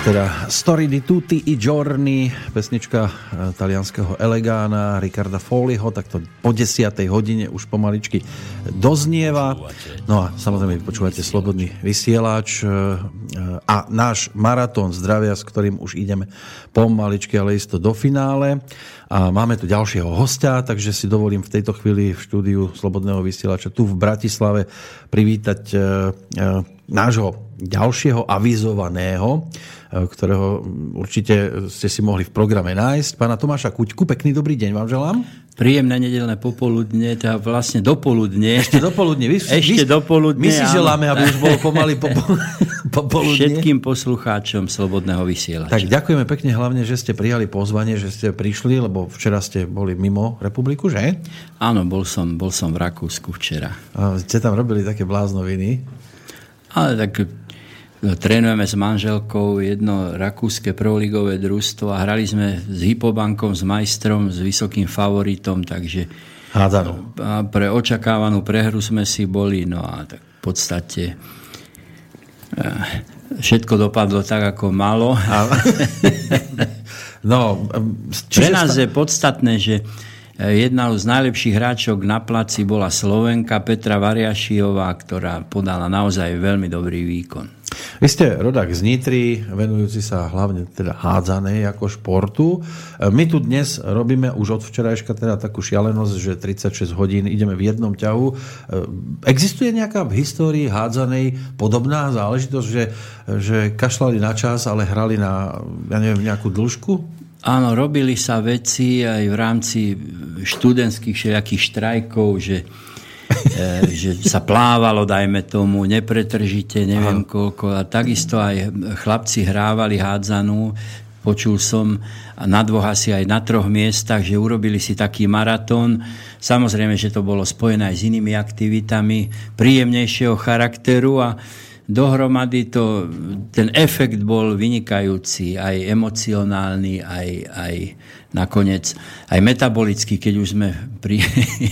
teda Story di tutti i giorni, pesnička eh, talianského elegána Ricarda Foliho, takto po 10. hodine už pomaličky doznieva. No a samozrejme počúvate Slobodný vysielač eh, a náš maratón zdravia, s ktorým už ideme pomaličky, ale isto do finále. A máme tu ďalšieho hostia, takže si dovolím v tejto chvíli v štúdiu Slobodného vysielača tu v Bratislave privítať nášho ďalšieho avizovaného E, ktorého určite ste si mohli v programe nájsť. Pána Tomáša Kuťku, pekný dobrý deň vám želám. Príjemné nedelné popoludne, teda vlastne dopoludne. Ešte dopoludne. Vy, Ešte vy, dopoludne. My si áno. želáme, aby už bolo pomaly popoludne. Všetkým poslucháčom Slobodného vysielača. Tak ďakujeme pekne hlavne, že ste prijali pozvanie, že ste prišli, lebo včera ste boli mimo republiku, že? Áno, bol som, bol som v Rakúsku včera. A ste tam robili také bláznoviny? Ale tak trénujeme s manželkou jedno rakúske proligové družstvo a hrali sme s Hypobankom, s majstrom, s vysokým favoritom, takže Hádzanú. A pre očakávanú prehru sme si boli, no a tak v podstate e, všetko dopadlo tak, ako malo. A... no, Pre nás je podstatné, že jedna z najlepších hráčok na placi bola Slovenka Petra Variašiová, ktorá podala naozaj veľmi dobrý výkon. Vy ste rodák z Nitry, venujúci sa hlavne teda hádzanej ako športu. My tu dnes robíme už od včerajška teda takú šialenosť, že 36 hodín ideme v jednom ťahu. Existuje nejaká v histórii hádzanej podobná záležitosť, že, že kašľali na čas, ale hrali na ja neviem, nejakú dĺžku? Áno, robili sa veci aj v rámci študentských všelijakých štrajkov, že E, že sa plávalo, dajme tomu, nepretržite, neviem Aha. koľko. A takisto aj chlapci hrávali hádzanú. Počul som na dvoch asi aj na troch miestach, že urobili si taký maratón. Samozrejme, že to bolo spojené aj s inými aktivitami príjemnejšieho charakteru a dohromady to, ten efekt bol vynikajúci, aj emocionálny, aj, aj nakoniec aj metabolicky, keď už sme pri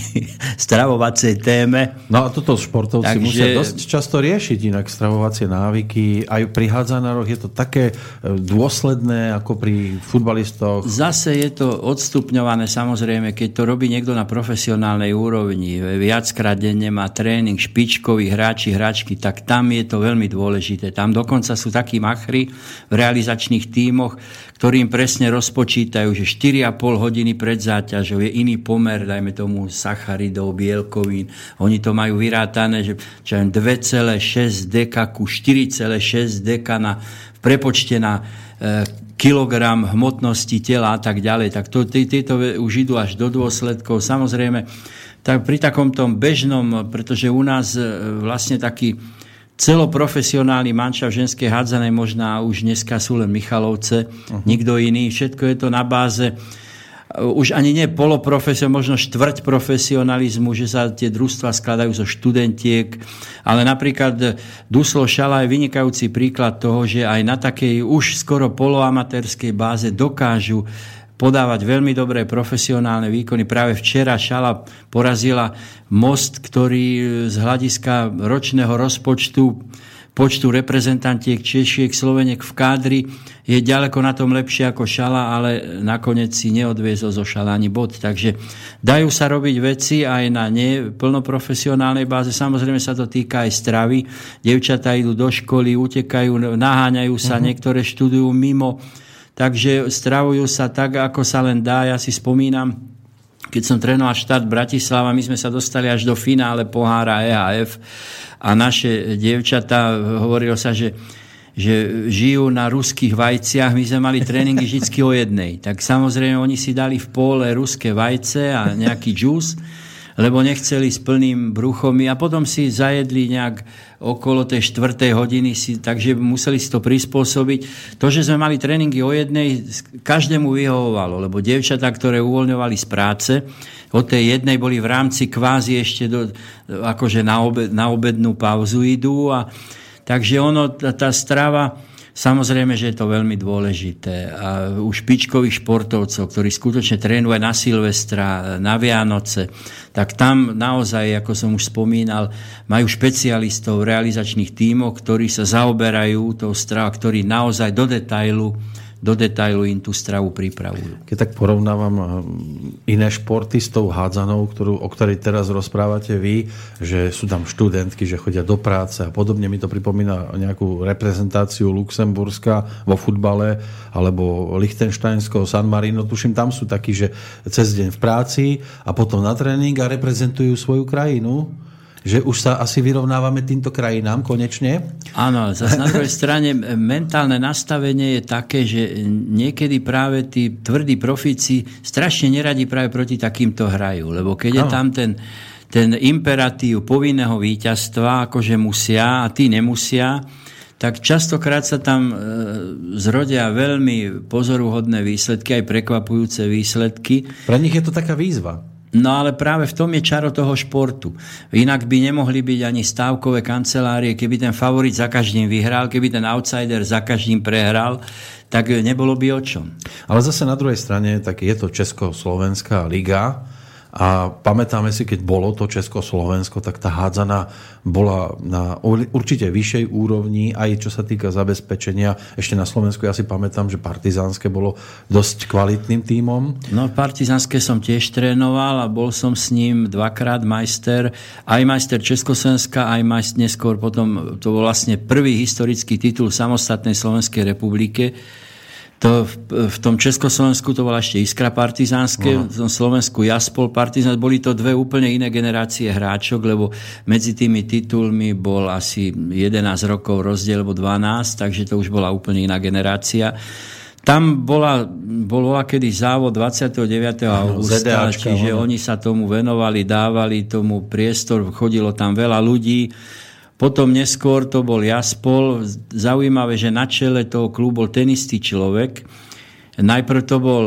stravovacej téme. No a toto športovci Takže, musia dosť často riešiť inak stravovacie návyky. Aj pri hádzanároch je to také e, dôsledné ako pri futbalistoch. Zase je to odstupňované samozrejme, keď to robí niekto na profesionálnej úrovni. Viackrát denne má tréning špičkoví hráči, hráčky, tak tam je to veľmi dôležité. Tam dokonca sú takí machry v realizačných tímoch, ktorým presne rozpočítajú, že 4,5 hodiny pred záťažou je iný pomer, dajme tomu sacharidov, bielkovín. Oni to majú vyrátané, že 2,6 deka ku 4,6 deka na, prepočte na e, kilogram hmotnosti tela a tak ďalej. Tak to, tieto už idú až do dôsledkov. Samozrejme, tak pri takom tom bežnom, pretože u nás e, vlastne taký celoprofesionálny manča v ženskej hádzanej možná už dneska sú len Michalovce, uh-huh. nikto iný. Všetko je to na báze už ani nie poloprofesio, možno štvrť profesionalizmu, že sa tie družstva skladajú zo študentiek, ale napríklad Duslo Šala je vynikajúci príklad toho, že aj na takej už skoro poloamatérskej báze dokážu podávať veľmi dobré profesionálne výkony. Práve včera Šala porazila most, ktorý z hľadiska ročného rozpočtu počtu reprezentantiek Češiek, Sloveniek v kádri je ďaleko na tom lepšie ako Šala, ale nakoniec si neodviezol zo Šala ani bod. Takže dajú sa robiť veci aj na neplnoprofesionálnej báze. Samozrejme sa to týka aj stravy. Devčatá idú do školy, utekajú, naháňajú sa, uh-huh. niektoré študujú mimo takže stravujú sa tak, ako sa len dá. Ja si spomínam, keď som trénoval štát Bratislava, my sme sa dostali až do finále pohára EHF a naše dievčatá, hovorilo sa, že že žijú na ruských vajciach. My sme mali tréningy vždy o jednej. Tak samozrejme, oni si dali v pole ruské vajce a nejaký džús lebo nechceli s plným bruchom a potom si zajedli nejak okolo tej štvrtej hodiny, si, takže museli si to prispôsobiť. To, že sme mali tréningy o jednej, každému vyhovovalo, lebo dievčatá, ktoré uvoľňovali z práce, od tej jednej boli v rámci kvázi ešte do, akože na, obed, na obednú pauzu idú a takže ono, tá, tá strava Samozrejme, že je to veľmi dôležité. A u špičkových športovcov, ktorí skutočne trénujú aj na Silvestra, na Vianoce, tak tam naozaj, ako som už spomínal, majú špecialistov realizačných tímov, ktorí sa zaoberajú tou stravou, ktorí naozaj do detailu do detailu im tú stravu pripravujú. Keď tak porovnávam eh, iné športy s tou hádzanou, ktorú, o ktorej teraz rozprávate vy, že sú tam študentky, že chodia do práce a podobne, mi to pripomína nejakú reprezentáciu Luxemburska vo futbale alebo Lichtensteinsko, San Marino, tuším, tam sú takí, že cez deň v práci a potom na tréning a reprezentujú svoju krajinu že už sa asi vyrovnávame týmto krajinám konečne? Áno, zase na druhej strane mentálne nastavenie je také, že niekedy práve tí tvrdí profíci strašne neradi práve proti takýmto hrajú, lebo keď je tam ten, ten imperatív povinného víťazstva, akože musia a tí nemusia, tak častokrát sa tam e, zrodia veľmi pozoruhodné výsledky, aj prekvapujúce výsledky. Pre nich je to taká výzva. No ale práve v tom je čaro toho športu. Inak by nemohli byť ani stávkové kancelárie, keby ten favorit za každým vyhral, keby ten outsider za každým prehral, tak nebolo by o čom. Ale zase na druhej strane, tak je to Česko-Slovenská liga, a pamätáme si, keď bolo to Československo, tak tá hádzana bola na určite vyššej úrovni, aj čo sa týka zabezpečenia. Ešte na Slovensku ja si pamätám, že Partizánske bolo dosť kvalitným tímom. No Partizánske som tiež trénoval a bol som s ním dvakrát majster, aj majster Československa, aj majster neskôr potom, to bol vlastne prvý historický titul samostatnej Slovenskej republike to v, v tom Československu to bola ešte Iskra partizánske, uh-huh. v tom Slovensku Jaspol partizán. Boli to dve úplne iné generácie hráčok, lebo medzi tými titulmi bol asi 11 rokov rozdiel, alebo 12, takže to už bola úplne iná generácia. Tam bola, bol bola kedy závod 29. augusta, čiže oni sa tomu venovali, dávali tomu priestor, chodilo tam veľa ľudí. Potom neskôr to bol Jaspol. Zaujímavé, že na čele toho klubu bol ten istý človek. Najprv to bol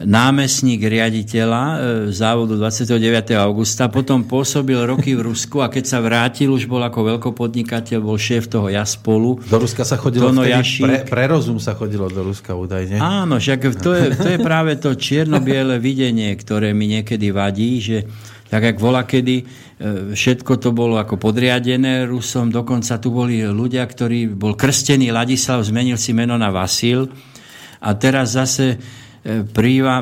námestník riaditeľa e, závodu 29. augusta, potom pôsobil roky v Rusku a keď sa vrátil, už bol ako veľkopodnikateľ, bol šéf toho Jaspolu. Do Ruska sa chodilo Tono vtedy, pre, pre rozum sa chodilo do Ruska údajne. Áno, však to je, to je práve to čierno-biele videnie, ktoré mi niekedy vadí, že tak jak vola kedy, e, všetko to bolo ako podriadené Rusom, dokonca tu boli ľudia, ktorí bol krstený Ladislav, zmenil si meno na Vasil. A teraz zase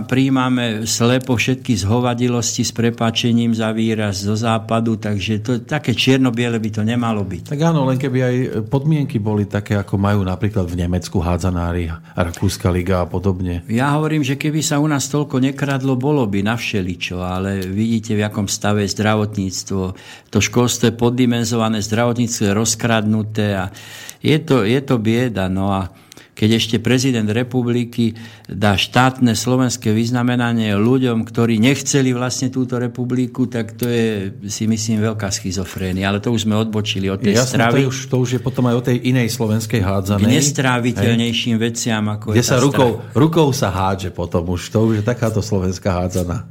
príjmame slepo všetky zhovadilosti s prepáčením za výraz zo západu, takže to, také čierno-biele by to nemalo byť. Tak áno, len keby aj podmienky boli také, ako majú napríklad v Nemecku hádzanári, Rakúska liga a podobne. Ja hovorím, že keby sa u nás toľko nekradlo, bolo by na všeličo, ale vidíte, v akom stave je zdravotníctvo. To školstvo je poddimenzované, zdravotníctvo je rozkradnuté a je to, je to bieda. No a keď ešte prezident republiky dá štátne slovenské vyznamenanie ľuďom, ktorí nechceli vlastne túto republiku, tak to je si myslím veľká schizofrénia. Ale to už sme odbočili od tej Jasne, stravy. To už, to už je potom aj o tej inej slovenskej hádzanej. K nestráviteľnejším Hej. veciam, ako Kde je sa rukou, rukou sa hádže potom už. To už je takáto slovenská hádzana.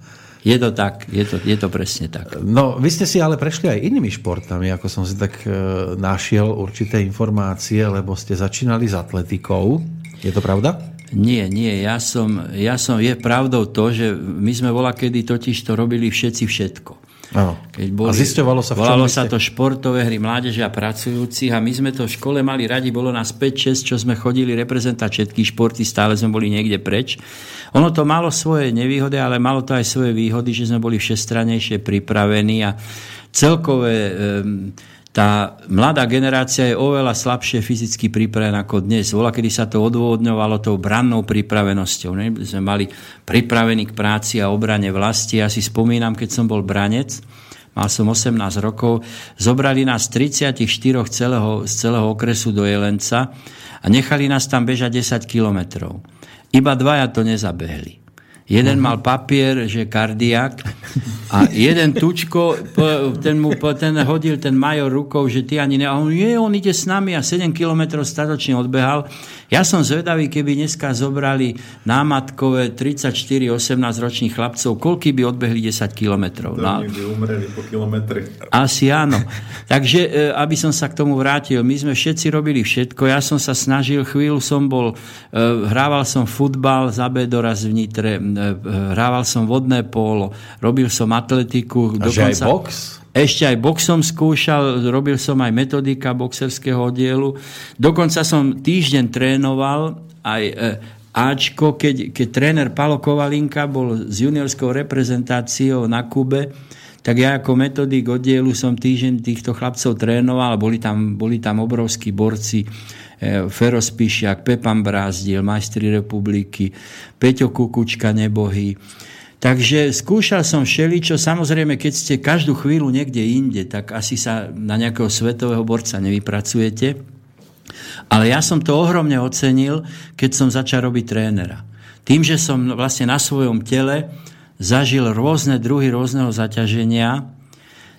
Je to tak, je to, je to presne tak. No, vy ste si ale prešli aj inými športami, ako som si tak e, našiel určité informácie, lebo ste začínali s atletikou. Je to pravda? Nie, nie, ja som, ja som, je pravdou to, že my sme bola kedy totiž to robili všetci všetko. Áno. Keď boli, a zisťovalo sa, v Volalo sa to športové hry mládeže a pracujúcich a my sme to v škole mali radi, bolo nás 5-6, čo sme chodili reprezentovať všetky športy, stále sme boli niekde preč. Ono to malo svoje nevýhody, ale malo to aj svoje výhody, že sme boli všestranejšie pripravení a celkové tá mladá generácia je oveľa slabšie fyzicky pripravená ako dnes. Vola, kedy sa to odôvodňovalo tou brannou pripravenosťou. Ne? Sme mali pripravený k práci a obrane vlasti. Ja si spomínam, keď som bol branec, mal som 18 rokov, zobrali nás 34 celého, z celého okresu do Jelenca a nechali nás tam bežať 10 kilometrov. Iba dvaja to nezabehli. Jeden uh-huh. mal papier, že kardiak a jeden tučko, ten mu ten hodil ten major rukou, že ty ani ne... A on, je, on ide s nami a 7 kilometrov statočne odbehal. Ja som zvedavý, keby dneska zobrali námatkové 34-18 ročných chlapcov, koľky by odbehli 10 kilometrov. No, by umreli po kilometri. Asi áno. Takže, e, aby som sa k tomu vrátil, my sme všetci robili všetko. Ja som sa snažil, chvíľu som bol, e, hrával som futbal za Bedora z Vnitre, E, hrával som vodné pólo, robil som atletiku. A dokonca, aj box? Ešte aj box som skúšal, robil som aj metodika boxerského oddielu. Dokonca som týždeň trénoval aj e, Ačko, keď, keď tréner Palo Kovalinka bol s juniorskou reprezentáciou na Kube, tak ja ako metodik oddielu som týždeň týchto chlapcov trénoval boli tam, boli tam obrovskí borci E, Fero Spišiak, Pepan Brázdiel, majstri republiky, Peťo Kukučka, nebohy. Takže skúšal som všeličo, samozrejme, keď ste každú chvíľu niekde inde, tak asi sa na nejakého svetového borca nevypracujete. Ale ja som to ohromne ocenil, keď som začal robiť trénera. Tým, že som vlastne na svojom tele zažil rôzne druhy rôzneho zaťaženia,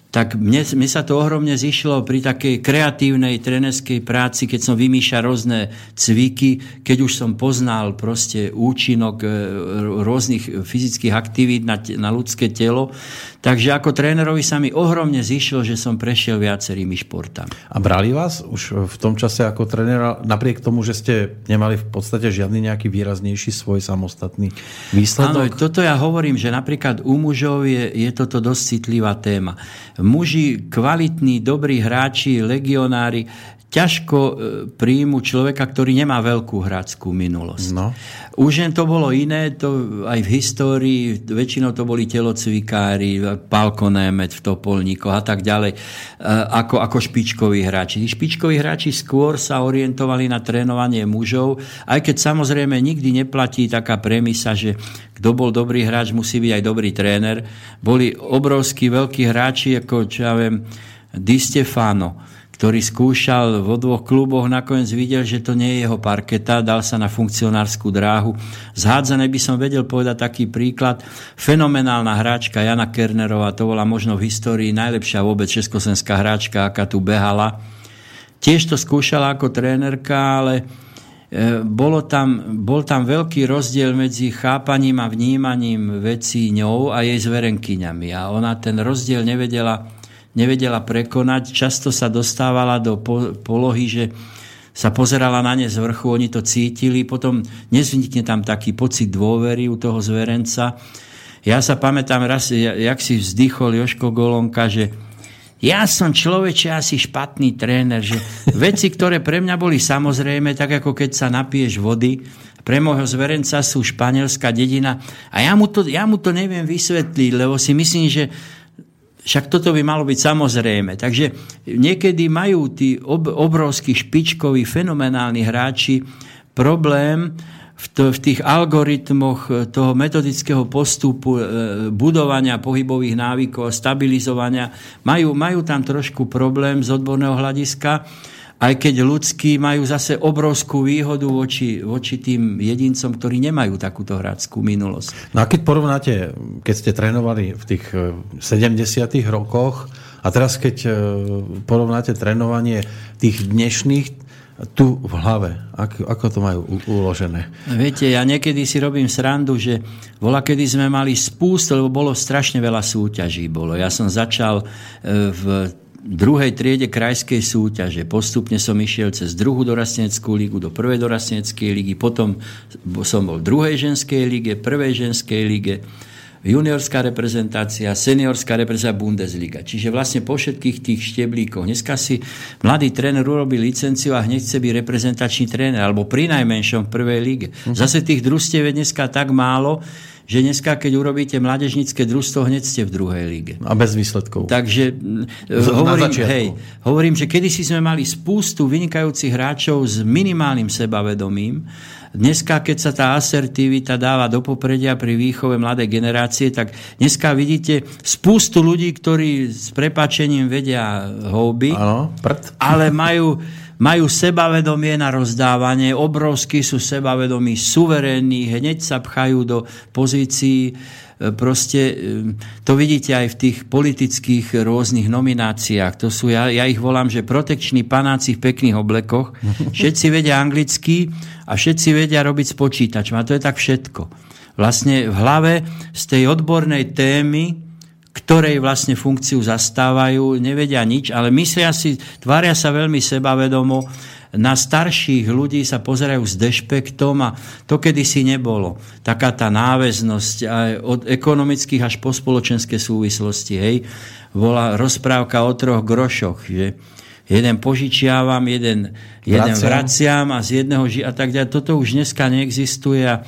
tak mne, mne sa to ohromne zišlo pri takej kreatívnej trenerskej práci, keď som vymýšľal rôzne cviky, keď už som poznal proste účinok e, rôznych fyzických aktivít na, na ľudské telo. Takže ako trénerovi sa mi ohromne zišlo, že som prešiel viacerými športami. A brali vás už v tom čase ako trénera, napriek tomu, že ste nemali v podstate žiadny nejaký výraznejší svoj samostatný výsledok? Áno, toto ja hovorím, že napríklad u mužov je, je toto dosť citlivá téma muži, kvalitní, dobrí hráči, legionári, ťažko e, príjmu človeka, ktorý nemá veľkú hráckú minulosť. No. Už jen to bolo iné, to aj v histórii, väčšinou to boli telocvikári, Pálko Német v Topolníkoch a tak ďalej, e, ako, ako špičkoví hráči. Tí špičkoví hráči skôr sa orientovali na trénovanie mužov, aj keď samozrejme nikdy neplatí taká premisa, že kto bol dobrý hráč, musí byť aj dobrý tréner. Boli obrovskí veľkí hráči, ako čo ja viem, Di Stefano, ktorý skúšal vo dvoch kluboch, nakoniec videl, že to nie je jeho parketa, dal sa na funkcionárskú dráhu. Zhádzané by som vedel povedať taký príklad. Fenomenálna hráčka Jana Kernerová, to bola možno v histórii najlepšia vôbec českosenská hráčka, aká tu behala. Tiež to skúšala ako trénerka, ale e, bolo tam, bol tam veľký rozdiel medzi chápaním a vnímaním vecí ňou a jej zverenkyňami. A ona ten rozdiel nevedela nevedela prekonať. Často sa dostávala do polohy, že sa pozerala na ne z vrchu, oni to cítili, potom nezvnikne tam taký pocit dôvery u toho zverenca. Ja sa pamätám raz, jak si vzdychol Joško Golonka, že ja som človeče asi špatný tréner, že veci, ktoré pre mňa boli samozrejme, tak ako keď sa napiješ vody, pre môjho zverenca sú španielská dedina a ja mu to, ja mu to neviem vysvetliť, lebo si myslím, že však toto by malo byť samozrejme. Takže niekedy majú tí ob, obrovskí špičkoví, fenomenálni hráči problém v, to, v tých algoritmoch toho metodického postupu e, budovania pohybových návykov stabilizovania. Majú, majú tam trošku problém z odborného hľadiska aj keď ľudskí majú zase obrovskú výhodu voči, voči tým jedincom, ktorí nemajú takúto hráckú minulosť. No a keď porovnáte, keď ste trénovali v tých 70. E, rokoch a teraz keď e, porovnáte trénovanie tých dnešných, tu v hlave, ako, ako to majú uložené? Viete, ja niekedy si robím srandu, že bola, kedy sme mali spústu, lebo bolo strašne veľa súťaží. Bolo. Ja som začal e, v druhej triede krajskej súťaže. Postupne som išiel cez druhú dorasteneckú lígu do prvej dorasteneckej lígy, potom som bol v druhej ženskej líge, prvej ženskej líge, juniorská reprezentácia, seniorská reprezentácia Bundesliga. Čiže vlastne po všetkých tých šteblíkoch. Dneska si mladý tréner urobí licenciu a hneď chce byť reprezentačný tréner, alebo pri najmenšom v prvej líge. Uh-huh. Zase tých družstiev je dneska tak málo, že dneska, keď urobíte mládežnícke družstvo, hneď ste v druhej líge. A bez výsledkov. Takže Z, hovorím, hej, hovorím, že kedysi sme mali spústu vynikajúcich hráčov s minimálnym sebavedomím. Dneska, keď sa tá asertivita dáva do popredia pri výchove mladej generácie, tak dneska vidíte spústu ľudí, ktorí s prepačením vedia houby, ano, prd. ale majú majú sebavedomie na rozdávanie, obrovskí sú sebavedomí, suverénni, hneď sa pchajú do pozícií, proste e, to vidíte aj v tých politických rôznych nomináciách. To sú, ja, ja ich volám, že protekční panáci v pekných oblekoch. Všetci vedia anglicky a všetci vedia robiť s počítačom. A to je tak všetko. Vlastne v hlave z tej odbornej témy ktorej vlastne funkciu zastávajú, nevedia nič, ale myslia si, tvária sa veľmi sebavedomo, na starších ľudí sa pozerajú s dešpektom a to kedysi nebolo. Taká tá náväznosť aj od ekonomických až po spoločenské súvislosti. Hej. Bola rozprávka o troch grošoch, že jeden požičiavam, jeden, jeden vraciam a z jedného ži- a tak ďalej. Toto už dneska neexistuje a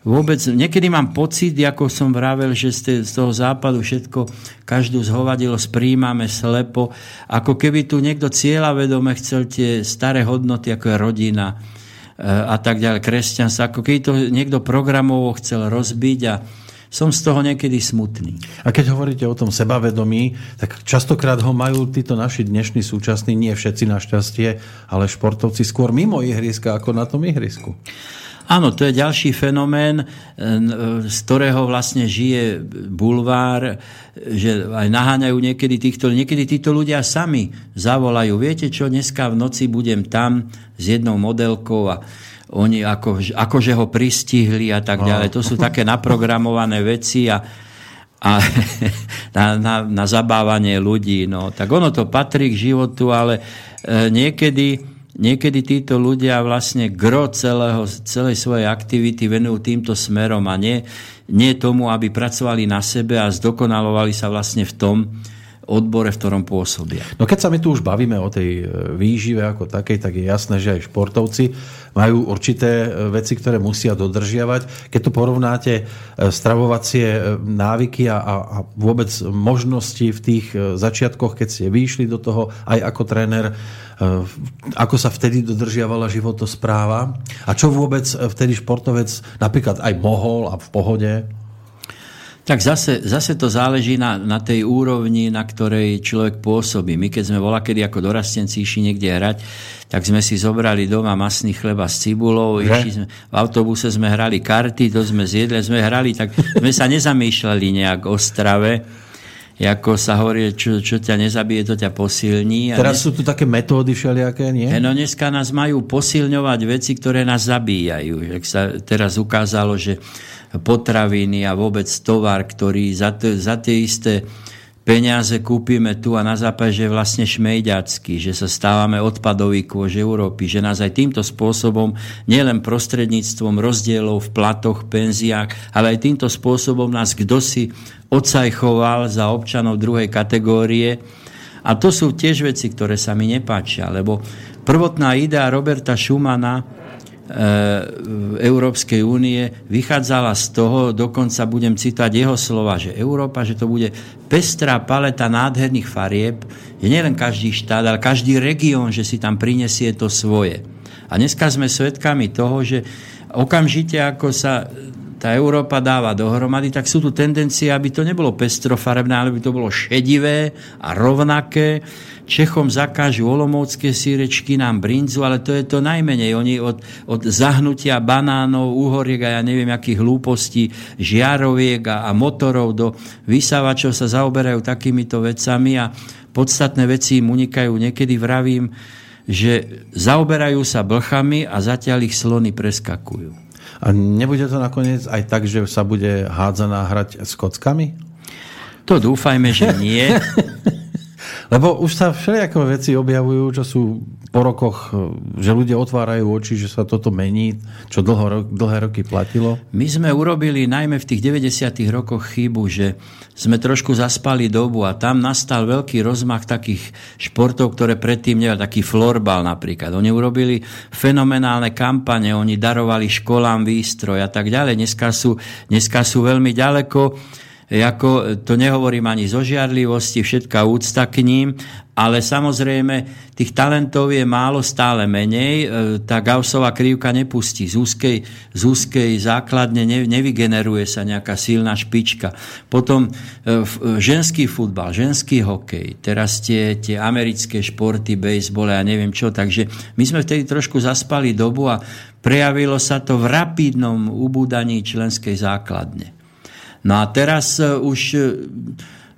vôbec, niekedy mám pocit, ako som vravel, že z toho západu všetko, každú zhovadilo spríjmame slepo, ako keby tu niekto cieľa vedome chcel tie staré hodnoty, ako je rodina e, a tak ďalej, kresťanstvo, ako keby to niekto programovo chcel rozbiť a som z toho niekedy smutný. A keď hovoríte o tom sebavedomí, tak častokrát ho majú títo naši dnešní súčasní, nie všetci našťastie, ale športovci skôr mimo ihriska ako na tom ihrisku. Áno, to je ďalší fenomén, e, z ktorého vlastne žije bulvár, že aj naháňajú niekedy týchto, niekedy títo ľudia sami zavolajú, viete čo, dneska v noci budem tam s jednou modelkou a oni ako, akože ho pristihli a tak ďalej. To sú také naprogramované veci a, a na, na, na zabávanie ľudí. No. Tak ono to patrí k životu, ale e, niekedy niekedy títo ľudia vlastne gro celého, celej svojej aktivity venujú týmto smerom a nie, nie tomu, aby pracovali na sebe a zdokonalovali sa vlastne v tom, odbore, v ktorom pôsobia. No keď sa my tu už bavíme o tej e, výžive ako takej, tak je jasné, že aj športovci majú určité e, veci, ktoré musia dodržiavať. Keď to porovnáte e, stravovacie návyky a, a vôbec možnosti v tých začiatkoch, keď ste vyšli do toho aj ako tréner, ako sa vtedy dodržiavala životospráva a čo vôbec vtedy športovec napríklad aj mohol a v pohode? Tak zase, zase to záleží na, na tej úrovni, na ktorej človek pôsobí. My keď sme bola kedy ako dorastenci išli niekde hrať, tak sme si zobrali doma masný chleba s cibulou, išli sme, v autobuse sme hrali karty, to sme zjedli, sme hrali, tak sme sa nezamýšľali nejak o strave ako sa hovorí, čo, čo ťa nezabije, to ťa posilní. A Teraz dnes... sú tu také metódy všelijaké, nie? No dneska nás majú posilňovať veci, ktoré nás zabíjajú. Jak sa teraz ukázalo, že potraviny a vôbec tovar, ktorý za, t- za tie isté peniaze kúpime tu a na západe, že je vlastne šmejďacký, že sa stávame odpadový kôž Európy, že nás aj týmto spôsobom, nielen prostredníctvom rozdielov v platoch, penziách, ale aj týmto spôsobom nás kdo si odsajchoval za občanov druhej kategórie. A to sú tiež veci, ktoré sa mi nepáčia, lebo prvotná idea Roberta Schumana Európskej únie vychádzala z toho, dokonca budem citovať jeho slova, že Európa, že to bude pestrá paleta nádherných farieb, že nielen každý štát, ale každý región, že si tam prinesie to svoje. A dneska sme svedkami toho, že okamžite ako sa tá Európa dáva dohromady, tak sú tu tendencie, aby to nebolo pestrofarebné, ale by to bolo šedivé a rovnaké, Čechom zakážu olomovské sírečky, nám brinzu, ale to je to najmenej. Oni od, od zahnutia banánov, úhoriek a ja neviem, akých hlúpostí, žiaroviek a, a motorov do vysávačov sa zaoberajú takýmito vecami a podstatné veci im unikajú. Niekedy vravím, že zaoberajú sa blchami a zatiaľ ich slony preskakujú. A nebude to nakoniec aj tak, že sa bude hádzaná hrať s kockami? To dúfajme, že nie. Lebo už sa všelijaké veci objavujú, čo sú po rokoch, že ľudia otvárajú oči, že sa toto mení, čo dlho, dlhé roky platilo. My sme urobili najmä v tých 90. rokoch chybu, že sme trošku zaspali dobu a tam nastal veľký rozmach takých športov, ktoré predtým nemali, taký florbal napríklad. Oni urobili fenomenálne kampane, oni darovali školám výstroj a tak ďalej. Dneska sú, dneska sú veľmi ďaleko Jako, to nehovorím ani zo žiarlivosti, všetká úcta k ním, ale samozrejme tých talentov je málo, stále menej. E, tá Gaussová krivka nepustí. Z úzkej, z úzkej základne ne, nevygeneruje sa nejaká silná špička. Potom e, ženský futbal, ženský hokej, teraz tie, tie americké športy, baseball a neviem čo. Takže my sme vtedy trošku zaspali dobu a prejavilo sa to v rapidnom ubúdaní členskej základne. No a teraz e, už e,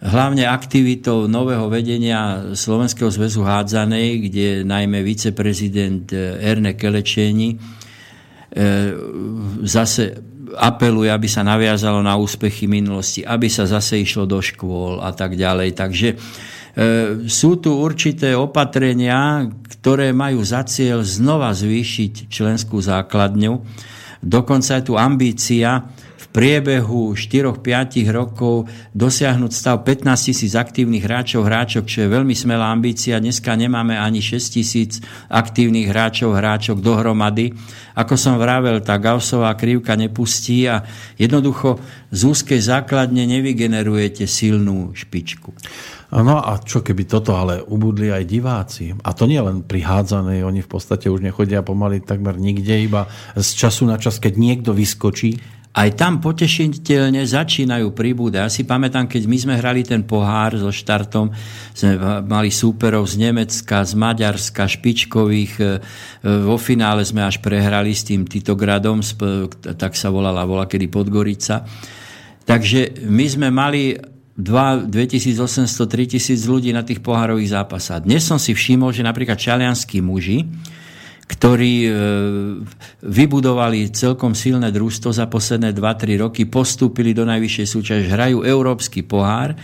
hlavne aktivitou nového vedenia Slovenského zväzu hádzanej, kde najmä viceprezident e, Erne Kelečeni zase apeluje, aby sa naviazalo na úspechy minulosti, aby sa zase išlo do škôl a tak ďalej. Takže sú tu určité opatrenia, ktoré majú za cieľ znova zvýšiť členskú základňu. Dokonca je tu ambícia priebehu 4-5 rokov dosiahnuť stav 15 tisíc aktívnych hráčov, hráčok, čo je veľmi smelá ambícia. Dneska nemáme ani 6 tisíc aktívnych hráčov, hráčok dohromady. Ako som vravel, tá Gaussová krivka nepustí a jednoducho z úzkej základne nevygenerujete silnú špičku. No a čo keby toto ale ubudli aj diváci? A to nie len pri hádzanej, oni v podstate už nechodia pomaly takmer nikde, iba z času na čas, keď niekto vyskočí aj tam potešiteľne začínajú pribúdať. Ja si pamätám, keď my sme hrali ten pohár so štartom, sme mali súperov z Nemecka, z Maďarska, špičkových. E, vo finále sme až prehrali s tým Titogradom, tak sa volala, volá kedy Podgorica. Takže my sme mali 2800-3000 ľudí na tých pohárových zápasách. Dnes som si všimol, že napríklad čalianskí muži, ktorí e, vybudovali celkom silné družstvo za posledné 2-3 roky, postúpili do najvyššej súťaže, hrajú Európsky pohár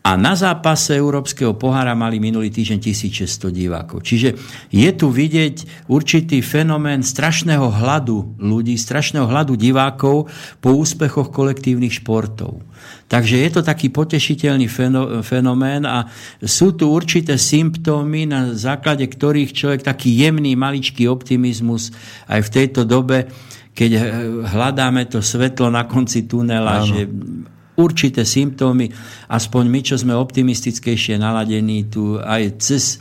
a na zápase Európskeho pohára mali minulý týždeň 1600 divákov. Čiže je tu vidieť určitý fenomén strašného hladu ľudí, strašného hladu divákov po úspechoch kolektívnych športov. Takže je to taký potešiteľný fenomén a sú tu určité symptómy, na základe ktorých človek taký jemný, maličký optimizmus aj v tejto dobe, keď hľadáme to svetlo na konci tunela, Áno. že určité symptómy, aspoň my, čo sme optimistickejšie naladení tu aj cez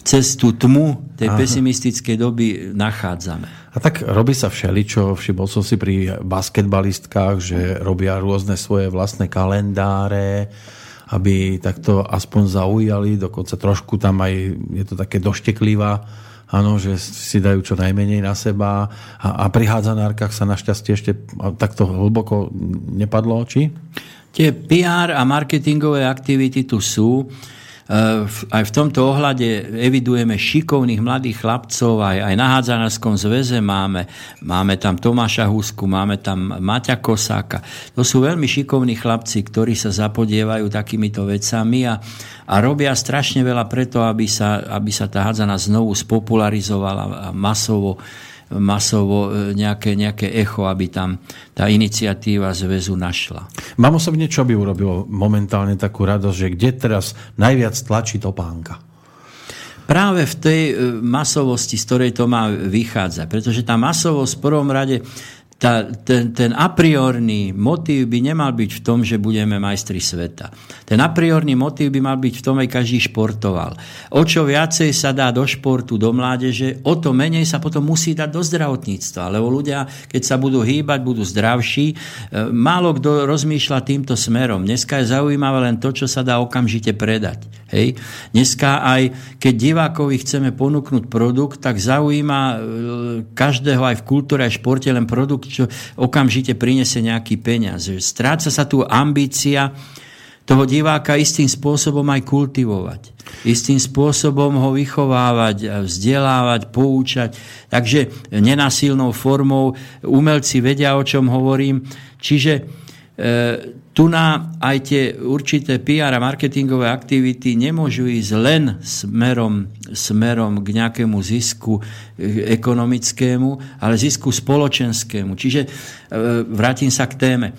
cez tú tmu tej Aha. pesimistickej doby nachádzame. A tak robí sa všeličo. Všimol som si pri basketbalistkách, že robia rôzne svoje vlastné kalendáre, aby takto aspoň zaujali. Dokonca trošku tam aj je to také došteklivá áno, že si dajú čo najmenej na seba a, a pri hádzanárkach sa našťastie ešte takto hlboko nepadlo, či? Tie PR a marketingové aktivity tu sú. Eh, aj v tomto ohľade evidujeme šikovných mladých chlapcov, aj, aj na Hádzanárskom zväze máme, máme tam Tomáša Husku, máme tam Maťa Kosáka. To sú veľmi šikovní chlapci, ktorí sa zapodievajú takýmito vecami a, a robia strašne veľa preto, aby sa, aby sa tá hádzana znovu spopularizovala masovo masovo e, nejaké, nejaké echo, aby tam tá iniciatíva zväzu našla. Mám osobne, čo by urobilo momentálne takú radosť, že kde teraz najviac tlačí topánka? Práve v tej e, masovosti, z ktorej to má vychádzať. Pretože tá masovosť v prvom rade tá, ten, ten a priorný motív by nemal byť v tom, že budeme majstri sveta. Ten a priorný motív by mal byť v tom, aj každý športoval. O čo viacej sa dá do športu, do mládeže, o to menej sa potom musí dať do zdravotníctva. Lebo ľudia, keď sa budú hýbať, budú zdravší. E, málo kto rozmýšľa týmto smerom. Dneska je zaujímavé len to, čo sa dá okamžite predať. Hej? Dneska aj keď divákovi chceme ponúknuť produkt, tak zaujíma e, každého aj v kultúre, aj v športe len produkt, čo okamžite prinesie nejaký peniaz. Stráca sa tu ambícia toho diváka istým spôsobom aj kultivovať. Istým spôsobom ho vychovávať, vzdelávať, poučať. Takže nenasilnou formou umelci vedia, o čom hovorím. Čiže e, tu na aj tie určité PR a marketingové aktivity nemôžu ísť len smerom, smerom k nejakému zisku eh, ekonomickému, ale zisku spoločenskému. Čiže eh, vrátim sa k téme.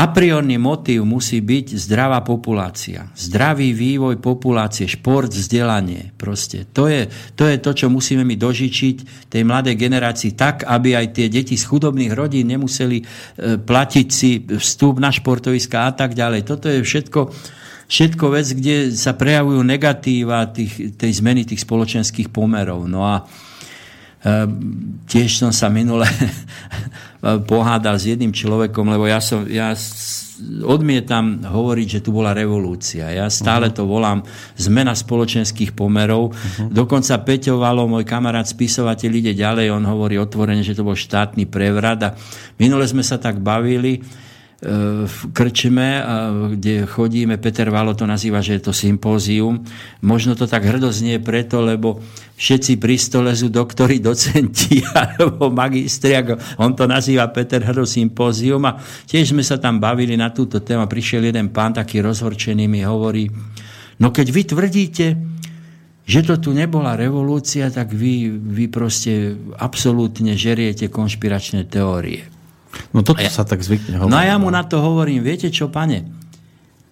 A priorný motív musí byť zdravá populácia. Zdravý vývoj populácie, šport, vzdelanie. Proste. To je, to je to, čo musíme my dožičiť tej mladej generácii tak, aby aj tie deti z chudobných rodín nemuseli e, platiť si vstup na športoviska a tak ďalej. Toto je všetko, všetko vec, kde sa prejavujú negatíva tých, tej zmeny tých spoločenských pomerov. No a Ehm, tiež som sa minule pohádal s jedným človekom, lebo ja, som, ja odmietam hovoriť, že tu bola revolúcia. Ja stále uh-huh. to volám zmena spoločenských pomerov. Uh-huh. Dokonca Peťo Valo, môj kamarát spisovateľ, ide ďalej, on hovorí otvorene, že to bol štátny prevrat. A minule sme sa tak bavili, v Krčme, kde chodíme, Peter Valo to nazýva, že je to sympózium. Možno to tak hrdo znie preto, lebo všetci pri stole sú doktori, docenti alebo magistri, ako on to nazýva Peter Hrdo sympózium a tiež sme sa tam bavili na túto tému. Prišiel jeden pán taký rozhorčený mi hovorí, no keď vy tvrdíte, že to tu nebola revolúcia, tak vy, vy proste absolútne žeriete konšpiračné teórie. No toto ja, sa tak zvykne hovoriť. No a ja mu no. na to hovorím, viete čo, pane,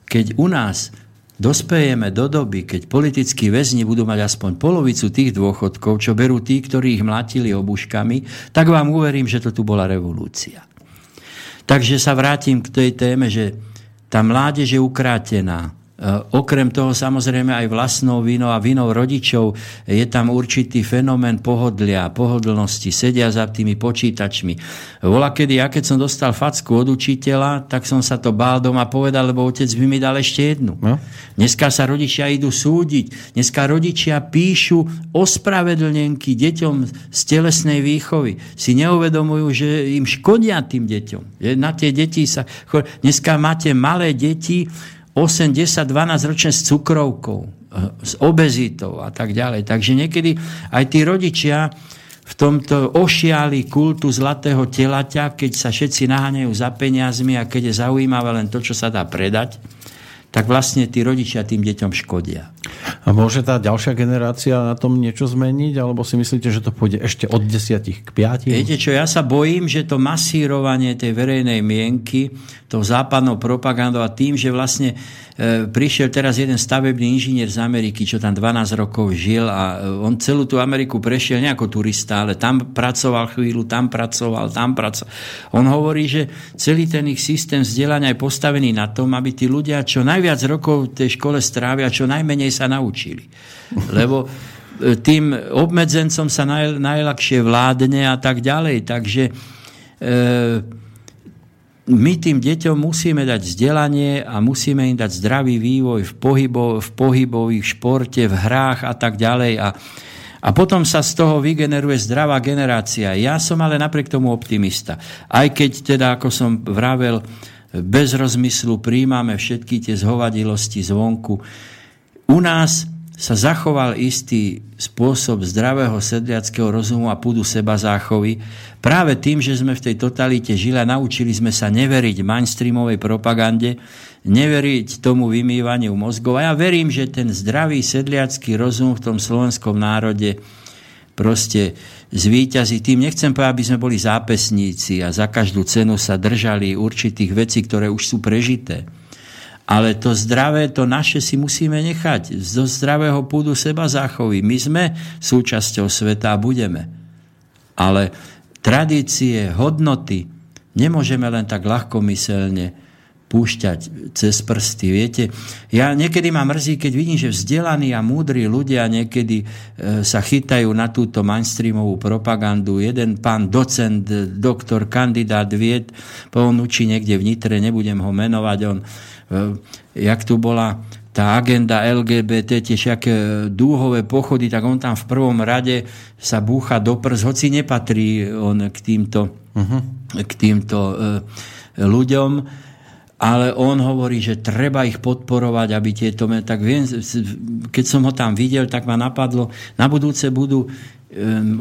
keď u nás dospejeme do doby, keď politickí väzni budú mať aspoň polovicu tých dôchodkov, čo berú tí, ktorí ich mlatili obuškami, tak vám uverím, že to tu bola revolúcia. Takže sa vrátim k tej téme, že tá mládež je ukrátená. Eh, okrem toho samozrejme aj vlastnou vinou a vinou rodičov je tam určitý fenomén pohodlia, pohodlnosti, sedia za tými počítačmi. Vola kedy, ja keď som dostal facku od učiteľa, tak som sa to bál doma povedať, lebo otec by mi dal ešte jednu. No? Dneska sa rodičia idú súdiť, dneska rodičia píšu ospravedlnenky deťom z telesnej výchovy. Si neuvedomujú, že im škodia tým deťom. Na tie deti sa... Dneska máte malé deti, 8, 10, 12 ročne s cukrovkou, eh, s obezitou a tak ďalej. Takže niekedy aj tí rodičia v tomto ošiali kultu zlatého telaťa, keď sa všetci naháňajú za peniazmi a keď je zaujímavé len to, čo sa dá predať, tak vlastne tí rodičia tým deťom škodia. A môže tá ďalšia generácia na tom niečo zmeniť, alebo si myslíte, že to pôjde ešte od 10 k 5? Viete čo, ja sa bojím, že to masírovanie tej verejnej mienky, tou západnou propagandou a tým, že vlastne E, prišiel teraz jeden stavebný inžinier z Ameriky, čo tam 12 rokov žil a e, on celú tú Ameriku prešiel nie ako turista, ale tam pracoval chvíľu, tam pracoval, tam pracoval. On hovorí, že celý ten ich systém vzdelania je postavený na tom, aby tí ľudia čo najviac rokov v tej škole strávia, čo najmenej sa naučili. Lebo e, tým obmedzencom sa naj, najľahšie vládne a tak ďalej. Takže e, my tým deťom musíme dať vzdelanie a musíme im dať zdravý vývoj v, pohybo, v pohybových športe, v hrách a tak ďalej. A, a potom sa z toho vygeneruje zdravá generácia. Ja som ale napriek tomu optimista. Aj keď teda, ako som vravel, bez rozmyslu príjmame všetky tie zhovadilosti zvonku. U nás sa zachoval istý spôsob zdravého sedliackého rozumu a púdu seba záchovy práve tým, že sme v tej totalite žili a naučili sme sa neveriť mainstreamovej propagande, neveriť tomu vymývaniu mozgov. A ja verím, že ten zdravý sedliacký rozum v tom slovenskom národe proste zvíťazí. Tým nechcem povedať, aby sme boli zápesníci a za každú cenu sa držali určitých vecí, ktoré už sú prežité ale to zdravé, to naše si musíme nechať. Zo zdravého púdu seba záchovy. My sme súčasťou sveta a budeme. Ale tradície, hodnoty nemôžeme len tak ľahkomyselne púšťať cez prsty. Viete, ja niekedy ma mrzí, keď vidím, že vzdelaní a múdri ľudia niekedy e, sa chytajú na túto mainstreamovú propagandu. Jeden pán docent, doktor, kandidát vied, on učí niekde v Nitre, nebudem ho menovať, on Eh, jak tu bola tá agenda LGBT, tie všaké dúhové pochody, tak on tam v prvom rade sa búcha do prs, hoci nepatrí on k týmto, uh-huh. k týmto uh, ľuďom, ale on hovorí, že treba ich podporovať, aby tieto... Tak viem, keď som ho tam videl, tak ma napadlo, na budúce budú,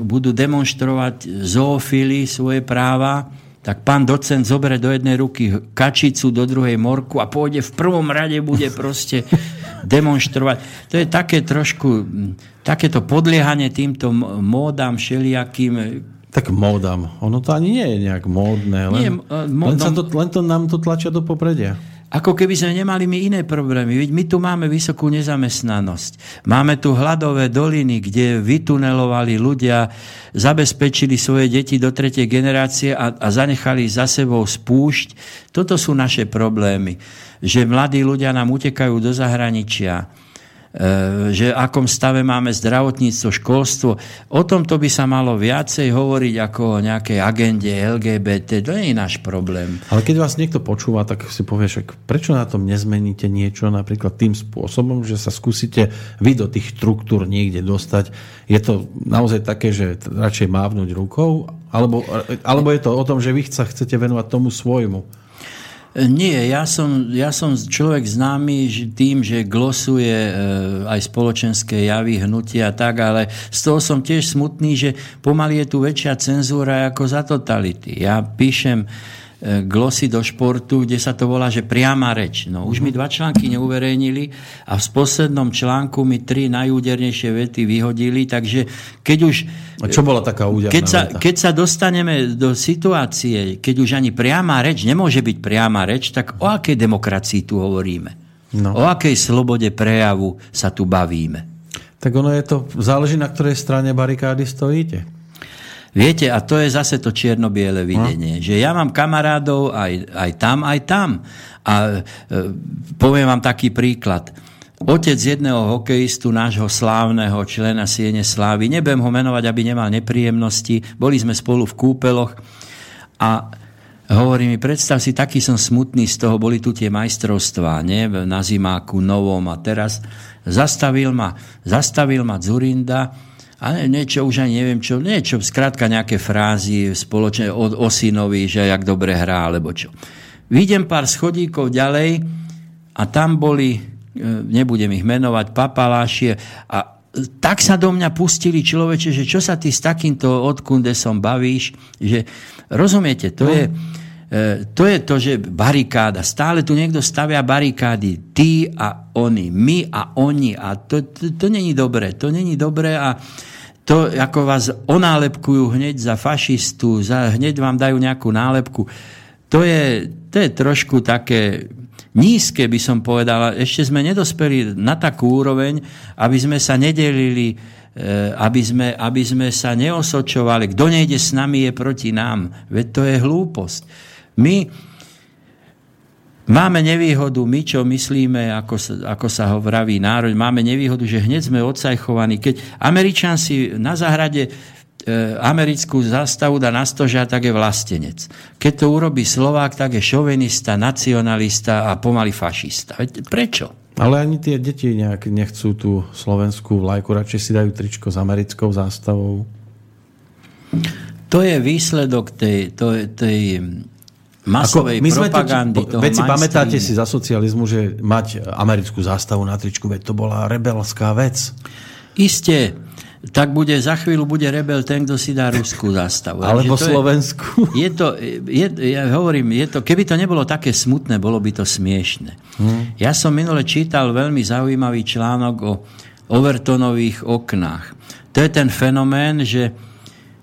budú demonstrovať zoofily svoje práva, tak pán docent zoberie do jednej ruky kačicu, do druhej morku a pôjde v prvom rade, bude proste demonstrovať. To je také trošku, takéto podliehanie týmto módam všelijakým, Tak módam. Ono to ani nie je nejak módne. Len, nie, uh, len, sa to, len to nám to tlačia do popredia. Ako keby sme nemali my iné problémy. Veď my tu máme vysokú nezamestnanosť. Máme tu hladové doliny, kde vytunelovali ľudia, zabezpečili svoje deti do tretej generácie a, a zanechali za sebou spúšť. Toto sú naše problémy. Že mladí ľudia nám utekajú do zahraničia E, že akom stave máme zdravotníctvo, školstvo. O tomto by sa malo viacej hovoriť ako o nejakej agende LGBT. To nie je náš problém. Ale keď vás niekto počúva, tak si povieš, prečo na tom nezmeníte niečo napríklad tým spôsobom, že sa skúsite vy do tých štruktúr niekde dostať. Je to naozaj také, že radšej mávnuť rukou? Alebo, alebo je to o tom, že vy sa chcete venovať tomu svojmu? Nie, ja som, ja som človek známy tým, že glosuje e, aj spoločenské javy, hnutia a tak, ale z toho som tiež smutný, že pomaly je tu väčšia cenzúra ako za totality. Ja píšem glosy do športu, kde sa to volá, že priama reč. No, už mi dva články neuverejnili a v poslednom článku mi tri najúdernejšie vety vyhodili, takže keď už... A čo bola taká úderná keď sa, veta? Keď sa dostaneme do situácie, keď už ani priama reč nemôže byť priama reč, tak o akej demokracii tu hovoríme? No. O akej slobode prejavu sa tu bavíme? Tak ono je to, záleží na ktorej strane barikády stojíte. Viete, a to je zase to čierno-biele videnie, no. že ja mám kamarádov aj, aj tam, aj tam. A e, poviem vám taký príklad. Otec jedného hokejistu, nášho slávneho člena Siene Slávy, nebudem ho menovať, aby nemal nepríjemnosti, boli sme spolu v kúpeloch a hovorí mi, predstav si, taký som smutný z toho, boli tu tie majstrovstvá, nie? na zimáku novom a teraz zastavil ma, zastavil ma Zurinda a niečo už ani neviem čo, niečo, skrátka nejaké frázy spoločne od Osinovi, že jak dobre hrá, alebo čo. Vidím pár schodíkov ďalej a tam boli, e, nebudem ich menovať, papalášie a tak sa do mňa pustili človeče, že čo sa ty s takýmto odkundesom bavíš, že rozumiete, to no. je to je to, že barikáda. Stále tu niekto stavia barikády. Ty a oni. My a oni. A to, to, to není dobré. To není dobré a to, ako vás onálepkujú hneď za fašistu, za, hneď vám dajú nejakú nálepku, to je, to je trošku také nízke, by som povedal. Ešte sme nedospeli na takú úroveň, aby sme sa nedelili e, aby sme, aby sme sa neosočovali. Kto nejde s nami, je proti nám. Veď to je hlúposť. My máme nevýhodu, my čo myslíme, ako sa, ako sa ho vraví národ, máme nevýhodu, že hneď sme odsajchovaní. Keď Američan si na záhrade e, americkú zastavu dá na stožia, tak je vlastenec. Keď to urobí Slovák, tak je šovinista, nacionalista a pomaly fašista. Prečo? Ale ani tie deti nejak nechcú tú slovenskú vlajku, radšej si dajú tričko s americkou zástavou. To je výsledok tej, tej, tej masovej Ako, my propagandy. Sme to, veď si pamätáte si za socializmu, že mať americkú zástavu na tričku, veď to bola rebelská vec. Isté, tak bude, za chvíľu bude rebel ten, kto si dá ruskú zástavu. Alebo Slovensku. Je, je to, je, ja hovorím, je to, keby to nebolo také smutné, bolo by to smiešne. Hmm. Ja som minule čítal veľmi zaujímavý článok o Overtonových oknách. To je ten fenomén, že,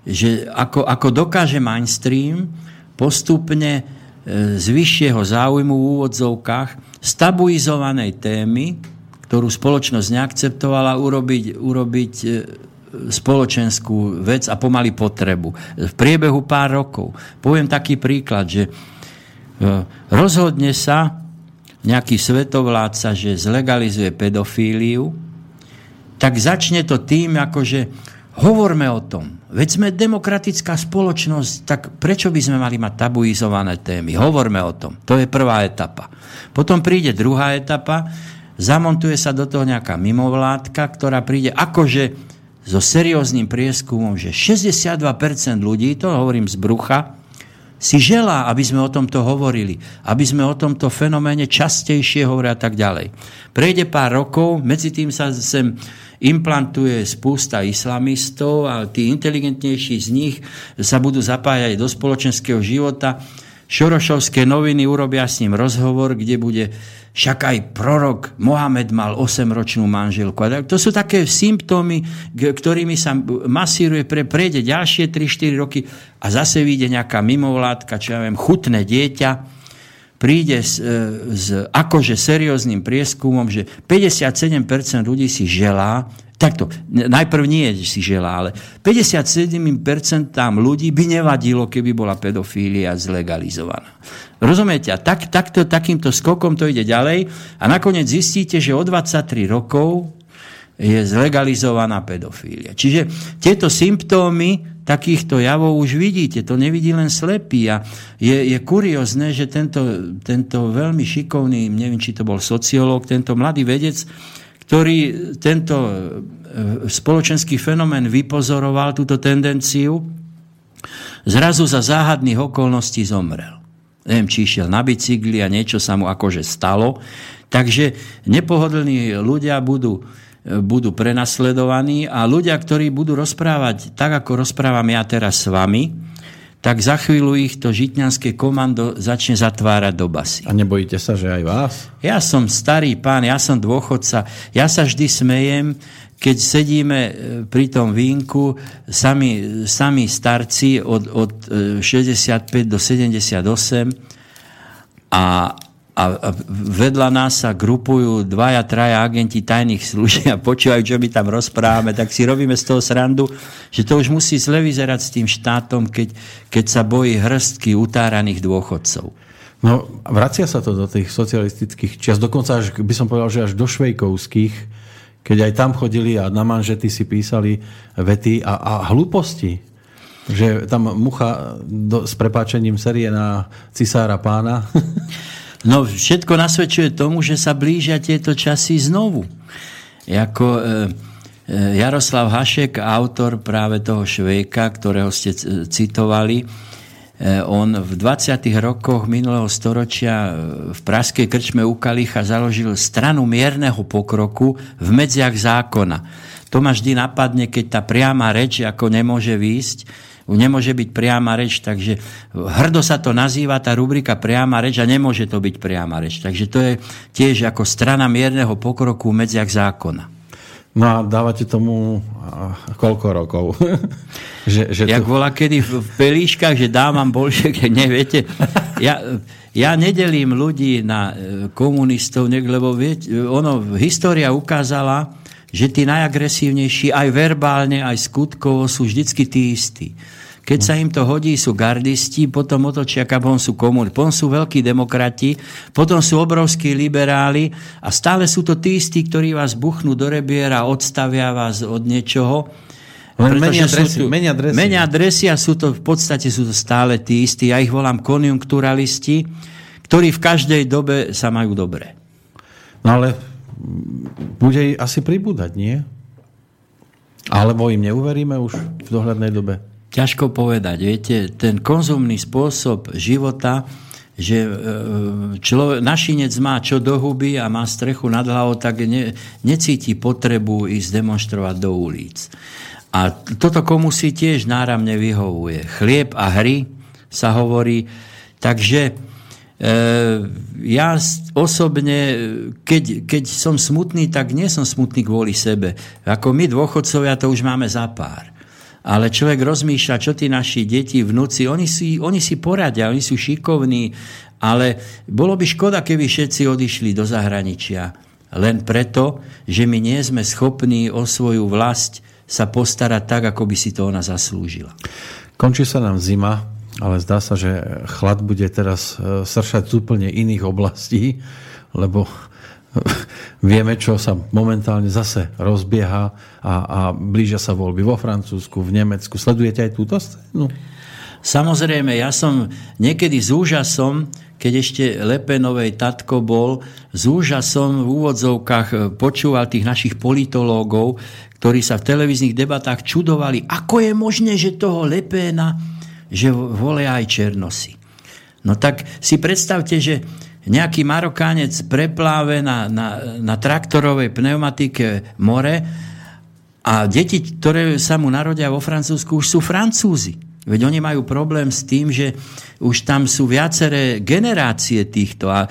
že ako, ako dokáže mainstream postupne z vyššieho záujmu v úvodzovkách stabilizovanej témy, ktorú spoločnosť neakceptovala, urobiť, urobiť e, spoločenskú vec a pomaly potrebu. V priebehu pár rokov. Poviem taký príklad, že e, rozhodne sa nejaký svetovládca, že zlegalizuje pedofíliu, tak začne to tým, akože hovorme o tom. Veď sme demokratická spoločnosť, tak prečo by sme mali mať tabuizované témy? Hovorme o tom. To je prvá etapa. Potom príde druhá etapa, zamontuje sa do toho nejaká mimovládka, ktorá príde akože so serióznym prieskumom, že 62% ľudí, to hovorím z brucha, si želá, aby sme o tomto hovorili, aby sme o tomto fenoméne častejšie hovorili a tak ďalej. Prejde pár rokov, medzi tým sa sem implantuje spústa islamistov a tí inteligentnejší z nich sa budú zapájať do spoločenského života. Šorošovské noviny urobia s ním rozhovor, kde bude však aj prorok Mohamed mal 8-ročnú manželku. To sú také symptómy, ktorými sa masíruje, pre, prejde ďalšie 3-4 roky a zase vyjde nejaká mimovládka, čo ja viem, chutné dieťa, príde s, e, s akože serióznym prieskumom, že 57% ľudí si želá, takto, najprv nie si želá, ale 57% ľudí by nevadilo, keby bola pedofília zlegalizovaná. Rozumiete? A tak, takto, takýmto skokom to ide ďalej a nakoniec zistíte, že o 23 rokov je zlegalizovaná pedofília. Čiže tieto symptómy takýchto javov už vidíte, to nevidí len slepý a je, je kuriózne, že tento, tento veľmi šikovný, neviem, či to bol sociológ, tento mladý vedec, ktorý tento e, spoločenský fenomén vypozoroval, túto tendenciu, zrazu za záhadných okolností zomrel neviem, či išiel na bicykli a niečo sa mu akože stalo. Takže nepohodlní ľudia budú, budú prenasledovaní a ľudia, ktorí budú rozprávať tak, ako rozprávam ja teraz s vami, tak za chvíľu ich to žitňanské komando začne zatvárať do basy. A nebojíte sa, že aj vás? Ja som starý pán, ja som dôchodca, ja sa vždy smejem, keď sedíme e, pri tom vínku, sami, sami starci od, od 65 e, do 78 a, a vedľa nás sa grupujú dvaja, traja agenti tajných služieb a počúvajú, čo my tam rozprávame, tak si robíme z toho srandu, že to už musí zle vyzerať s tým štátom, keď, keď sa bojí hrstky utáraných dôchodcov. No, vracia sa to do tých socialistických čias, dokonca až, by som povedal, že až do švejkovských, keď aj tam chodili a na manžety si písali vety a, a hlúposti. Že tam mucha do, s prepáčením serie na cisára pána. No všetko nasvedčuje tomu, že sa blížia tieto časy znovu. Jako, e, e, Jaroslav Hašek, autor práve toho Švejka, ktorého ste citovali, Eh, on v 20. rokoch minulého storočia eh, v praskej krčme u Kalicha založil stranu mierneho pokroku v medziach zákona. To ma vždy napadne, keď tá priama reč ako nemôže výjsť, nemôže byť priama reč, takže hrdo sa to nazýva, tá rubrika priama reč a nemôže to byť priama reč. Takže to je tiež ako strana mierneho pokroku v medziach zákona. No a dávate tomu koľko rokov? že, že Jak tu... volá kedy v pelíškach, že dávam bolšek, neviete. Ja, ja nedelím ľudí na e, komunistov, lebo viete, ono, história ukázala, že tí najagresívnejší aj verbálne, aj skutkovo sú vždycky tí istí. Keď sa im to hodí, sú gardisti, potom otočia kapom sú komun, potom sú veľkí demokrati, potom sú obrovskí liberáli a stále sú to tí istí, ktorí vás buchnú do rebier a odstavia vás od niečoho. Len menia dresy, tu, menia dresy. Menia dresy a sú to v podstate sú to stále tí istí. Ja ich volám konjunkturalisti, ktorí v každej dobe sa majú dobre. No ale bude asi pribúdať, nie? Alebo im neuveríme už v dohľadnej dobe? ťažko povedať. Viete, ten konzumný spôsob života, že e, človek, našinec má čo do huby a má strechu nad hlavou, tak ne, necíti potrebu ísť demonstrovať do ulic. A toto komu si tiež náramne vyhovuje. Chlieb a hry sa hovorí. Takže ja osobne, keď, keď som smutný, tak nie som smutný kvôli sebe. Ako my dôchodcovia to už máme za pár ale človek rozmýšľa, čo tí naši deti, vnúci, oni si, oni si poradia, oni sú šikovní, ale bolo by škoda, keby všetci odišli do zahraničia. Len preto, že my nie sme schopní o svoju vlast sa postarať tak, ako by si to ona zaslúžila. Končí sa nám zima, ale zdá sa, že chlad bude teraz e, sršať z úplne iných oblastí, lebo vieme, čo sa momentálne zase rozbieha a, a blížia sa voľby vo Francúzsku, v Nemecku. Sledujete aj túto scénu? Samozrejme, ja som niekedy s úžasom, keď ešte Lepenovej tatko bol, s úžasom v úvodzovkách počúval tých našich politológov, ktorí sa v televíznych debatách čudovali, ako je možné, že toho Lepena, že volia aj Černosy. No tak si predstavte, že nejaký Marokánec prepláve na, na, na traktorovej pneumatike more a deti, ktoré sa mu narodia vo Francúzsku, už sú Francúzi. Veď oni majú problém s tým, že už tam sú viaceré generácie týchto a e,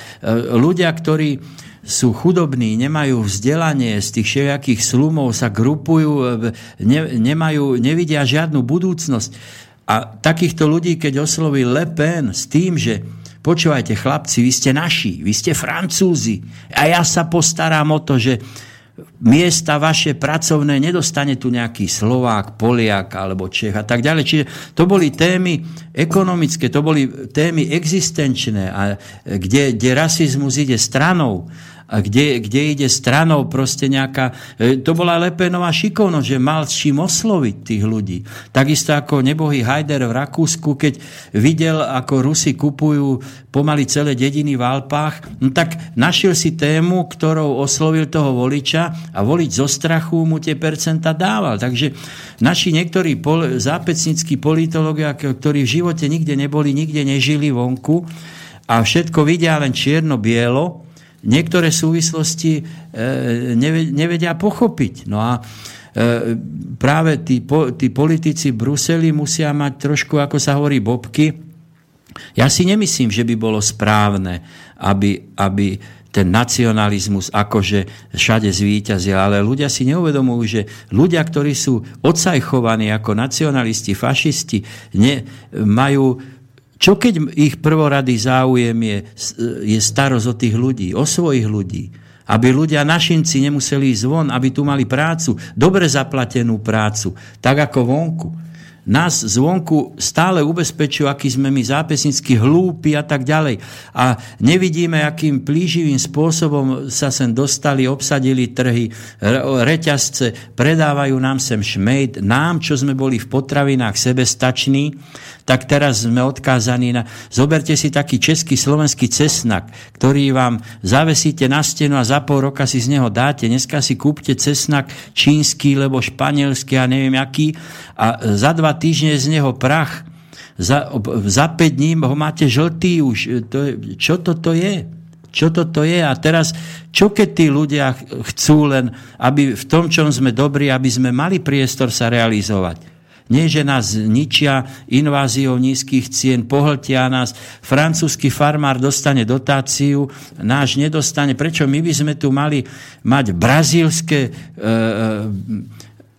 ľudia, ktorí sú chudobní, nemajú vzdelanie, z tých všelijakých slumov sa grupujú, e, ne, nemajú, nevidia žiadnu budúcnosť. A takýchto ľudí, keď osloví Le Pen s tým, že počúvajte chlapci, vy ste naši, vy ste Francúzi a ja sa postaram o to, že miesta vaše pracovné nedostane tu nejaký Slovák, Poliak alebo Čech a tak ďalej. Čiže to boli témy ekonomické, to boli témy existenčné, a kde, kde rasizmus ide stranou kde, kde ide stranou proste nejaká... E, to bola Lepenová šikovnosť, že mal s čím osloviť tých ľudí. Takisto ako nebohý Hajder v Rakúsku, keď videl, ako Rusi kupujú pomaly celé dediny v Alpách, no tak našiel si tému, ktorou oslovil toho voliča a voliť zo strachu mu tie percenta dával. Takže naši niektorí pol, zápecnickí politológia, ktorí v živote nikde neboli, nikde nežili vonku a všetko vidia len čierno-bielo, niektoré súvislosti e, nevedia pochopiť. No a e, práve tí, tí politici Bruseli musia mať trošku, ako sa hovorí, bobky. Ja si nemyslím, že by bolo správne, aby, aby ten nacionalizmus akože všade zvíťazil, ale ľudia si neuvedomujú, že ľudia, ktorí sú odsajchovaní ako nacionalisti, fašisti, ne, majú čo keď ich prvorady záujem je, je starosť o tých ľudí, o svojich ľudí? Aby ľudia našinci nemuseli ísť von, aby tu mali prácu, dobre zaplatenú prácu, tak ako vonku nás zvonku stále ubezpečujú, aký sme my zápesnicky hlúpi a tak ďalej. A nevidíme, akým plíživým spôsobom sa sem dostali, obsadili trhy, reťazce, predávajú nám sem šmejd, nám, čo sme boli v potravinách sebestační, tak teraz sme odkázaní na... Zoberte si taký český, slovenský cesnak, ktorý vám zavesíte na stenu a za pol roka si z neho dáte. Dneska si kúpte cesnak čínsky, lebo španielský a neviem aký a za dva týždne z neho prach. Za, za 5 dní ho máte žltý už. To je, čo toto je? Čo toto je? A teraz, čo keď tí ľudia chcú len, aby v tom, čom sme dobrí, aby sme mali priestor sa realizovať? Nie, že nás ničia inváziou nízkych cien, pohltia nás. Francúzsky farmár dostane dotáciu, náš nedostane. Prečo my by sme tu mali mať brazílske e,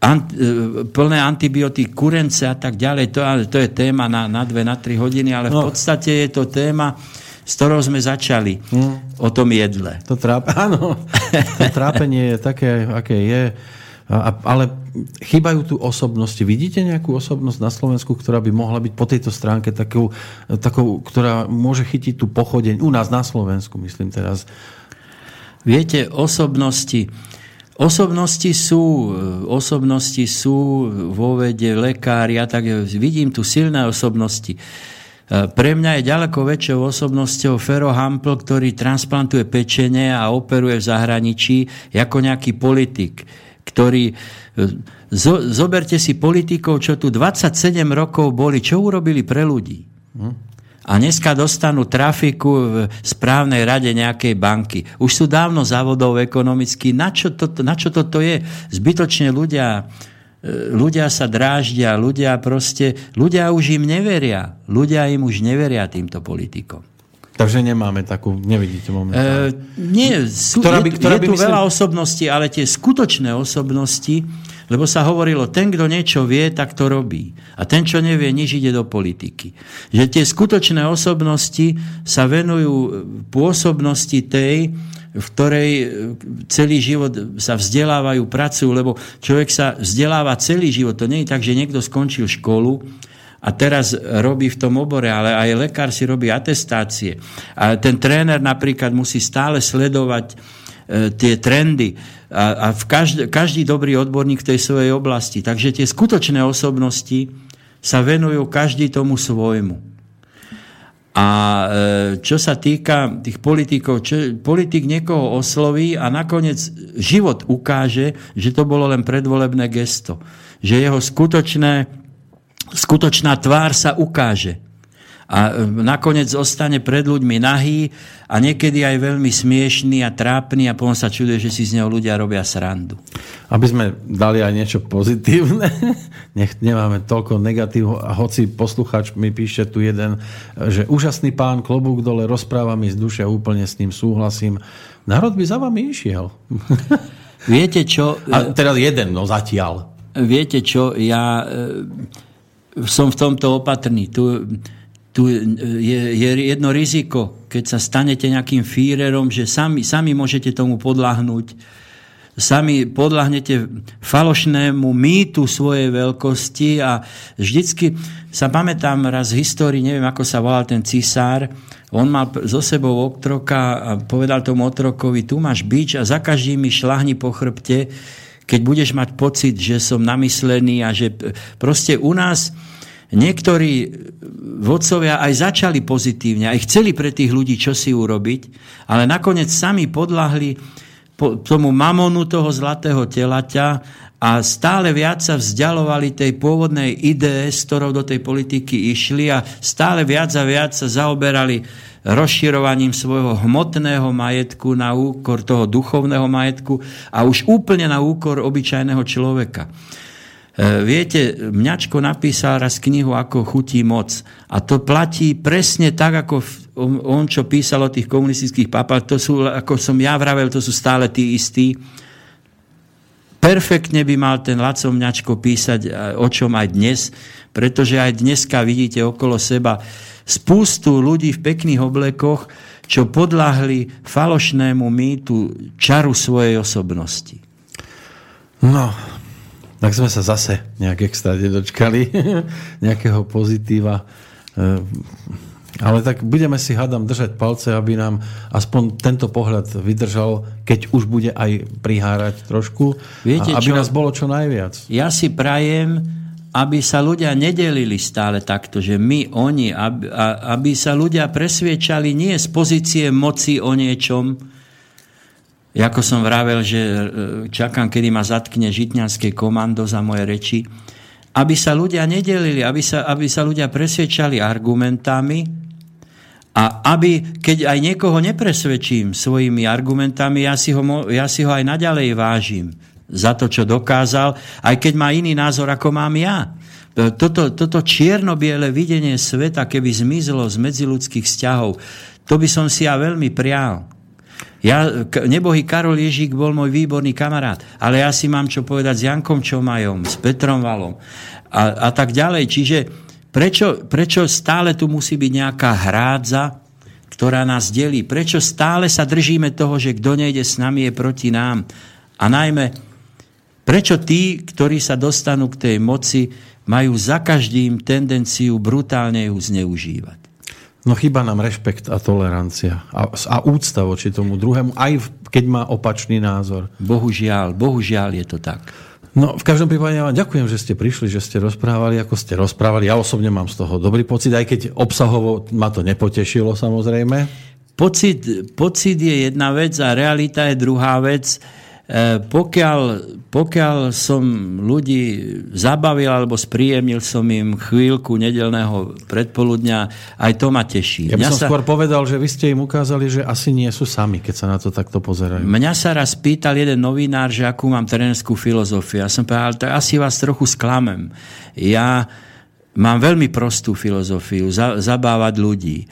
ant, e, plné antibiotík, kurence a tak ďalej. To, to je téma na, na dve, na tri hodiny, ale no. v podstate je to téma, s ktorou sme začali hmm. o tom jedle. To tráp, áno, to trápenie je také, aké je. Ale chýbajú tu osobnosti. Vidíte nejakú osobnosť na Slovensku, ktorá by mohla byť po tejto stránke takou, takou ktorá môže chytiť tú pochodeň, u nás na Slovensku, myslím teraz. Viete, osobnosti, Osobnosti sú, osobnosti sú vo vede, lekári a tak vidím tu silné osobnosti. E, pre mňa je ďaleko väčšou osobnosťou Fero Hampl, ktorý transplantuje pečenie a operuje v zahraničí ako nejaký politik, ktorý... E, zo, zoberte si politikov, čo tu 27 rokov boli, čo urobili pre ľudí. Hm? a dneska dostanú trafiku v správnej rade nejakej banky. Už sú dávno závodov ekonomicky. Na čo, to, na čo toto je? Zbytočne ľudia, e, ľudia sa dráždia, ľudia proste, ľudia už im neveria. Ľudia im už neveria týmto politikom. Takže nemáme takú, nevidíte momentálne. E, nie, sú, ktorá by, ktorá je, je tu myslím... veľa osobností, ale tie skutočné osobnosti, lebo sa hovorilo, ten, kto niečo vie, tak to robí. A ten, čo nevie, nič ide do politiky. Že tie skutočné osobnosti sa venujú pôsobnosti tej, v ktorej celý život sa vzdelávajú, pracujú, lebo človek sa vzdeláva celý život. To nie je tak, že niekto skončil školu a teraz robí v tom obore, ale aj lekár si robí atestácie. A ten tréner napríklad musí stále sledovať e, tie trendy a, a v každý, každý dobrý odborník v tej svojej oblasti. Takže tie skutočné osobnosti sa venujú každý tomu svojmu. A e, čo sa týka tých politikov, čo, politik niekoho osloví a nakoniec život ukáže, že to bolo len predvolebné gesto. Že jeho skutočné, skutočná tvár sa ukáže. a nakoniec ostane pred ľuďmi nahý a niekedy aj veľmi smiešný a trápny a potom sa čuduje, že si z neho ľudia robia srandu. Aby sme dali aj niečo pozitívne, nech nemáme toľko negatív a hoci posluchač mi píše tu jeden, že úžasný pán, klobúk dole, rozpráva mi z duše úplne s ním súhlasím. Národ by za vami išiel. Viete čo? A teraz jeden, no zatiaľ. Viete čo, ja e, som v tomto opatrný. Tu, tu je, je jedno riziko, keď sa stanete nejakým fírerom, že sami, sami môžete tomu podľahnúť, sami podľahnete falošnému mýtu svojej veľkosti a vždycky sa pamätám raz v histórii, neviem ako sa volal ten cisár, on mal zo sebou otroka a povedal tomu otrokovi, tu máš bič a za každým mi šlahni po chrbte, keď budeš mať pocit, že som namyslený a že proste u nás Niektorí vodcovia aj začali pozitívne, aj chceli pre tých ľudí čosi urobiť, ale nakoniec sami podľahli tomu mamonu toho zlatého telaťa a stále viac sa vzdialovali tej pôvodnej idee, s ktorou do tej politiky išli a stále viac a viac sa zaoberali rozširovaním svojho hmotného majetku na úkor toho duchovného majetku a už úplne na úkor obyčajného človeka. E, viete, Mňačko napísal raz knihu ako chutí moc. A to platí presne tak, ako on, čo písal o tých komunistických papách. To sú, ako som ja vravel, to sú stále tí istí. Perfektne by mal ten Laco písať e, o čom aj dnes, pretože aj dneska vidíte okolo seba spústu ľudí v pekných oblekoch, čo podľahli falošnému mýtu čaru svojej osobnosti. No, tak sme sa zase nejak extra dočkali nejakého pozitíva. Ale tak budeme si, hádam, držať palce, aby nám aspoň tento pohľad vydržal, keď už bude aj prihárať trošku. Viete a aby čo? nás bolo čo najviac. Ja si prajem, aby sa ľudia nedelili stále takto, že my, oni, aby, aby sa ľudia presviečali nie z pozície moci o niečom, ako som vravel, že e, čakám, kedy ma zatkne žitňanské komando za moje reči, aby sa ľudia nedelili, aby sa, aby sa ľudia presvedčali argumentami a aby, keď aj niekoho nepresvedčím svojimi argumentami, ja si ho, ja si ho aj naďalej vážim za to, čo dokázal, aj keď má iný názor, ako mám ja. Toto, toto čierno-biele videnie sveta, keby zmizlo z medziludských vzťahov, to by som si ja veľmi prial. Ja, nebohý Karol Ježík bol môj výborný kamarát, ale ja si mám čo povedať s Jankom Čomajom, s Petrom Valom a, a tak ďalej. Čiže prečo, prečo stále tu musí byť nejaká hrádza, ktorá nás delí? Prečo stále sa držíme toho, že kto nejde s nami je proti nám? A najmä, prečo tí, ktorí sa dostanú k tej moci, majú za každým tendenciu brutálne ju zneužívať? No chýba nám rešpekt a tolerancia a, a úcta voči tomu druhému, aj keď má opačný názor. Bohužiaľ, bohužiaľ je to tak. No, v každom prípade ja vám ďakujem, že ste prišli, že ste rozprávali, ako ste rozprávali. Ja osobne mám z toho dobrý pocit, aj keď obsahovo ma to nepotešilo samozrejme. Pocit, pocit je jedna vec a realita je druhá vec. E, pokiaľ, pokiaľ som ľudí zabavil alebo spríjemnil som im chvíľku nedelného predpoludňa, aj to ma teší. Ja by som sa... skôr povedal, že vy ste im ukázali, že asi nie sú sami, keď sa na to takto pozerajú. Mňa sa raz pýtal jeden novinár, že akú mám trénerskú filozofiu. Ja som povedal, tak asi vás trochu sklamem. Ja mám veľmi prostú filozofiu, zabávať ľudí.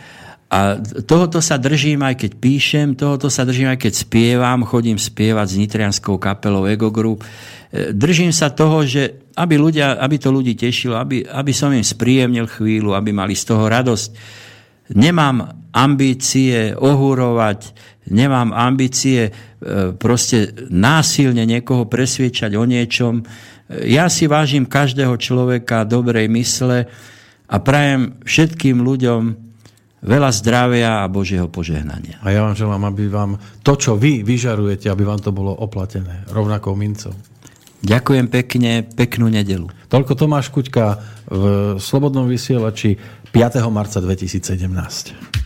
A tohoto sa držím aj keď píšem, tohoto sa držím aj keď spievam, chodím spievať s nitrianskou kapelou Ego Group. E, držím sa toho, že aby, ľudia, aby to ľudí tešilo, aby, aby som im spríjemnil chvíľu, aby mali z toho radosť. Nemám ambície ohúrovať, nemám ambície e, proste násilne niekoho presviečať o niečom. E, ja si vážim každého človeka dobrej mysle a prajem všetkým ľuďom, veľa zdravia a Božieho požehnania. A ja vám želám, aby vám to, čo vy vyžarujete, aby vám to bolo oplatené rovnakou mincov. Ďakujem pekne, peknú nedelu. Toľko Tomáš Kuťka v Slobodnom vysielači 5. marca 2017.